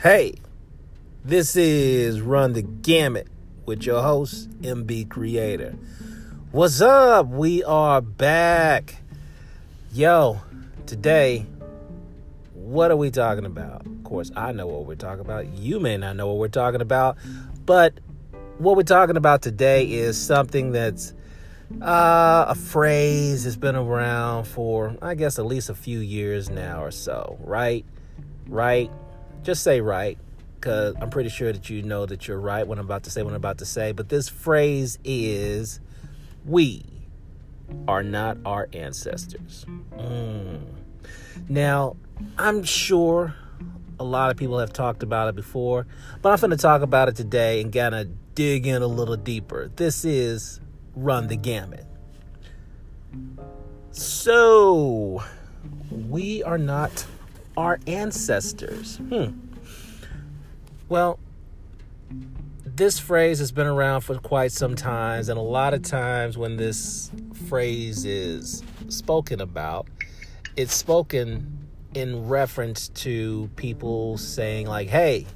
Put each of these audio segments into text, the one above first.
Hey, this is Run the Gamut with your host, MB Creator. What's up? We are back. Yo, today, what are we talking about? Of course, I know what we're talking about. You may not know what we're talking about, but what we're talking about today is something that's uh, a phrase that's been around for, I guess, at least a few years now or so, right? Right? Just say right because I'm pretty sure that you know that you're right when I'm about to say what I'm about to say. But this phrase is we are not our ancestors. Mm. Now, I'm sure a lot of people have talked about it before, but I'm going to talk about it today and kind of dig in a little deeper. This is Run the Gamut. So, we are not our ancestors. Hmm. Well, this phrase has been around for quite some times, and a lot of times when this phrase is spoken about, it's spoken in reference to people saying, like, hey,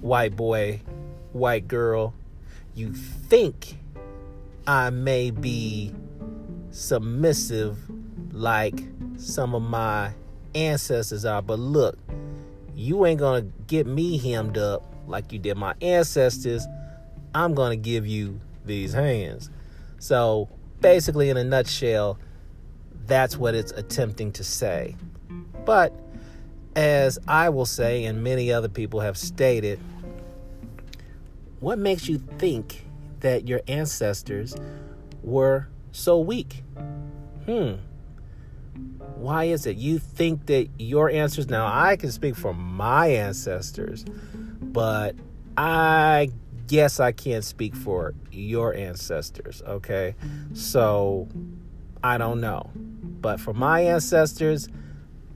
white boy, white girl, you think I may be submissive like some of my ancestors are. But look, you ain't gonna get me hemmed up like you did my ancestors. I'm gonna give you these hands. So basically, in a nutshell, that's what it's attempting to say. But as I will say, and many other people have stated, what makes you think that your ancestors were so weak? Hmm why is it? You think that your answers now i can speak for my ancestors but i guess i can't speak for your ancestors okay? So i don't know. But for my ancestors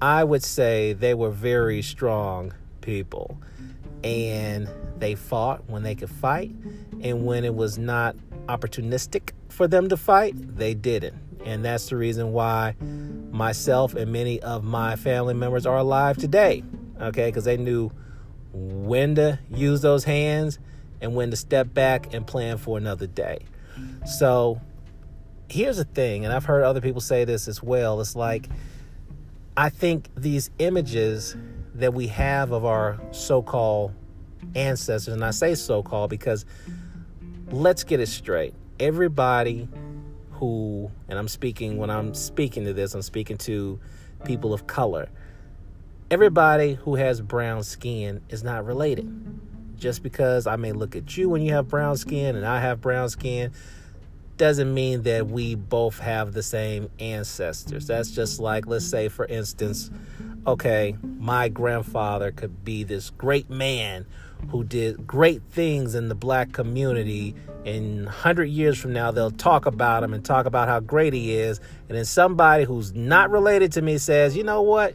i would say they were very strong people. And they fought when they could fight. And when it was not opportunistic for them to fight they didn't. And that's the reason why myself and many of my family members are alive today. Okay, because they knew when to use those hands and when to step back and plan for another day. So here's the thing, and I've heard other people say this as well. It's like, I think these images that we have of our so called ancestors, and I say so called because let's get it straight. Everybody who, and I'm speaking, when I'm speaking to this, I'm speaking to people of color. Everybody who has brown skin is not related. Just because I may look at you when you have brown skin and I have brown skin doesn't mean that we both have the same ancestors. That's just like, let's say, for instance, okay, my grandfather could be this great man who did great things in the black community. In 100 years from now, they'll talk about him and talk about how great he is. And then somebody who's not related to me says, you know what?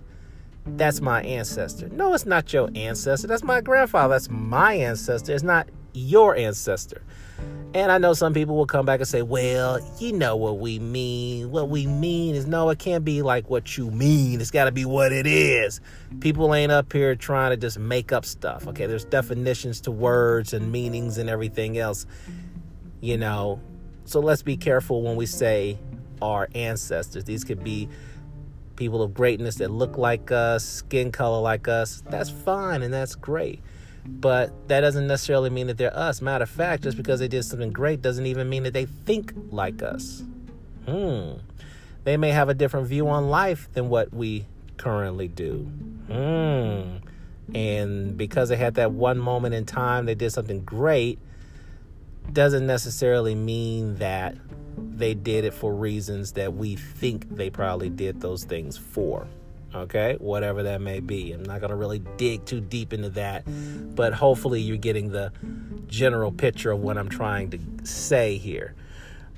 That's my ancestor. No, it's not your ancestor. That's my grandfather. That's my ancestor. It's not your ancestor. And I know some people will come back and say, well, you know what we mean. What we mean is no, it can't be like what you mean. It's got to be what it is. People ain't up here trying to just make up stuff. Okay, there's definitions to words and meanings and everything else, you know. So let's be careful when we say our ancestors. These could be people of greatness that look like us, skin color like us. That's fine and that's great but that doesn't necessarily mean that they're us. Matter of fact, just because they did something great doesn't even mean that they think like us. Hmm. They may have a different view on life than what we currently do. Hmm. And because they had that one moment in time, they did something great, doesn't necessarily mean that they did it for reasons that we think they probably did those things for okay? Whatever that may be. I'm not going to really dig too deep into that but hopefully you're getting the general picture of what i'm trying to say here.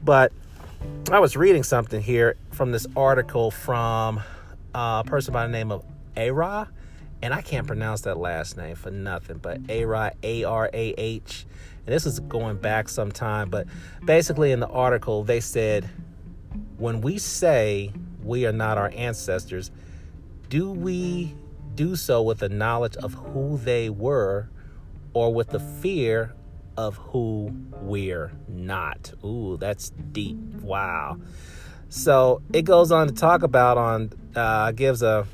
But i was reading something here from this article from a person by the name of Arah and i can't pronounce that last name for nothing but Arah a-r-a-h and this is going back some time but basically in the article they said when we say we are not our ancestors do we do so with the knowledge of who they were or with the fear of who we're not. Ooh, that's deep. Wow. So it goes on to talk about on uh, gives a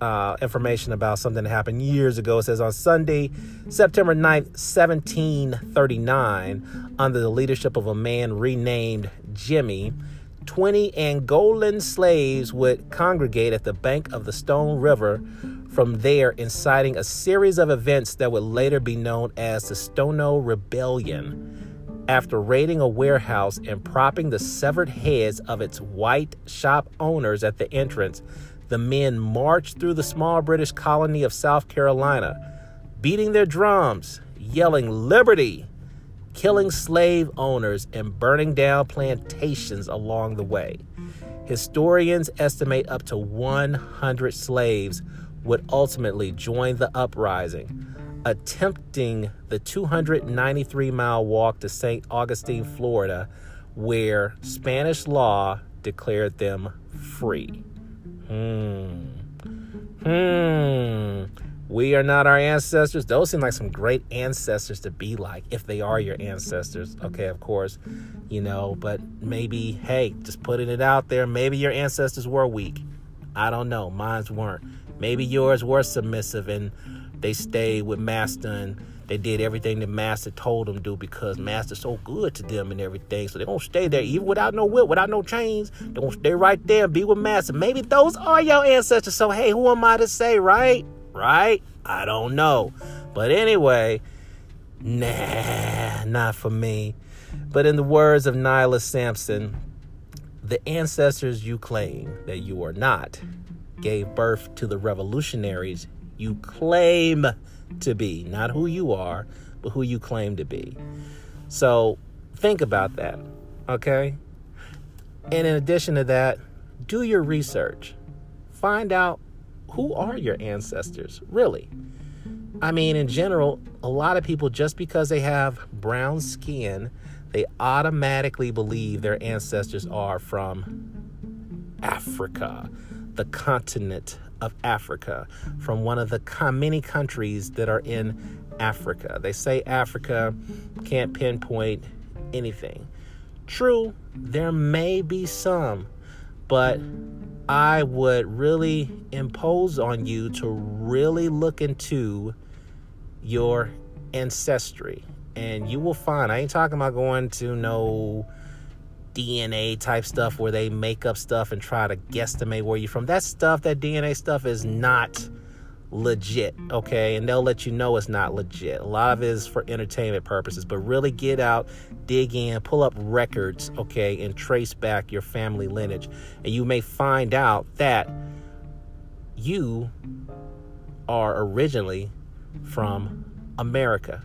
uh, information about something that happened years ago. It says on Sunday, September 9th, 1739, under the leadership of a man renamed Jimmy, 20 Angolan slaves would congregate at the bank of the Stono River. From there, inciting a series of events that would later be known as the Stono Rebellion. After raiding a warehouse and propping the severed heads of its white shop owners at the entrance, the men marched through the small British colony of South Carolina, beating their drums, yelling liberty, killing slave owners, and burning down plantations along the way. Historians estimate up to 100 slaves would ultimately join the uprising, attempting the 293 mile walk to St. Augustine, Florida, where Spanish law declared them free. Hmm. Hmm. We are not our ancestors. Those seem like some great ancestors to be like, if they are your ancestors. Okay, of course, you know, but maybe, hey, just putting it out there, maybe your ancestors were weak. I don't know. Mine's weren't. Maybe yours were submissive and they stayed with Master and they did everything that master told them to do because master's so good to them and everything. So they're gonna stay there even without no whip, without no chains. They're gonna stay right there and be with master. Maybe those are your ancestors. So hey, who am I to say, right? Right? I don't know. But anyway, nah, not for me. But in the words of Nyla Sampson, the ancestors you claim that you are not gave birth to the revolutionaries you claim to be, not who you are, but who you claim to be. So think about that, okay? And in addition to that, do your research. Find out who are your ancestors, really. I mean, in general, a lot of people, just because they have brown skin, they automatically believe their ancestors are from Africa, the continent of Africa, from one of the many countries that are in Africa. They say Africa can't pinpoint anything. True, there may be some, but I would really impose on you to really look into your ancestry. And you will find, I ain't talking about going to no DNA type stuff where they make up stuff and try to guesstimate where you're from. That stuff, that DNA stuff is not legit, okay? And they'll let you know it's not legit. A lot of it is for entertainment purposes, but really get out, dig in, pull up records, okay, and trace back your family lineage. And you may find out that you are originally from America.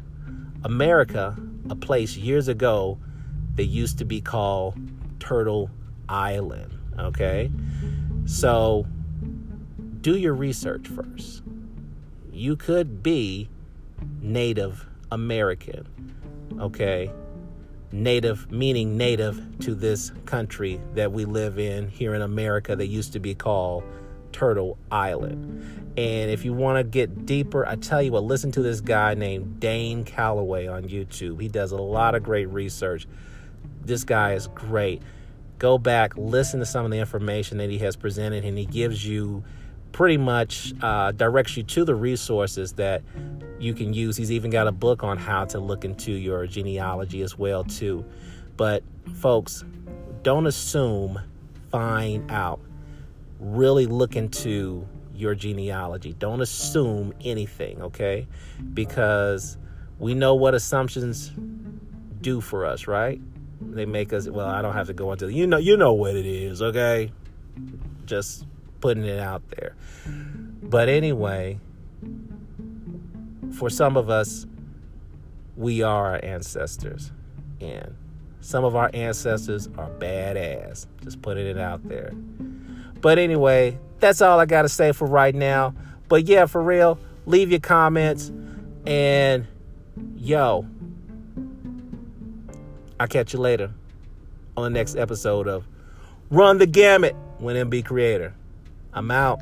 America, a place years ago they used to be called Turtle Island. Okay? So do your research first. You could be Native American. Okay? Native meaning native to this country that we live in here in America that used to be called Turtle Island. And if you want to get deeper, I tell you what, listen to this guy named Dane Calloway on YouTube. He does a lot of great research this guy is great. Go back, listen to some of the information that he has presented, and he gives you pretty much uh, directs you to the resources that you can use. He's even got a book on how to look into your genealogy as well too. But folks, don't assume, find out. Really look into your genealogy. Don't assume anything, okay? Because we know what assumptions do for us, right? they make us well i don't have to go into you know you know what it is okay just putting it out there. But anyway for some of us we are our ancestors. And some of our ancestors are badass. Just putting it out there. But anyway that's all i got to say for right now. But yeah for real leave your comments. And yo I'll catch you later on the next episode of Run the Gamut with MB Creator. I'm out.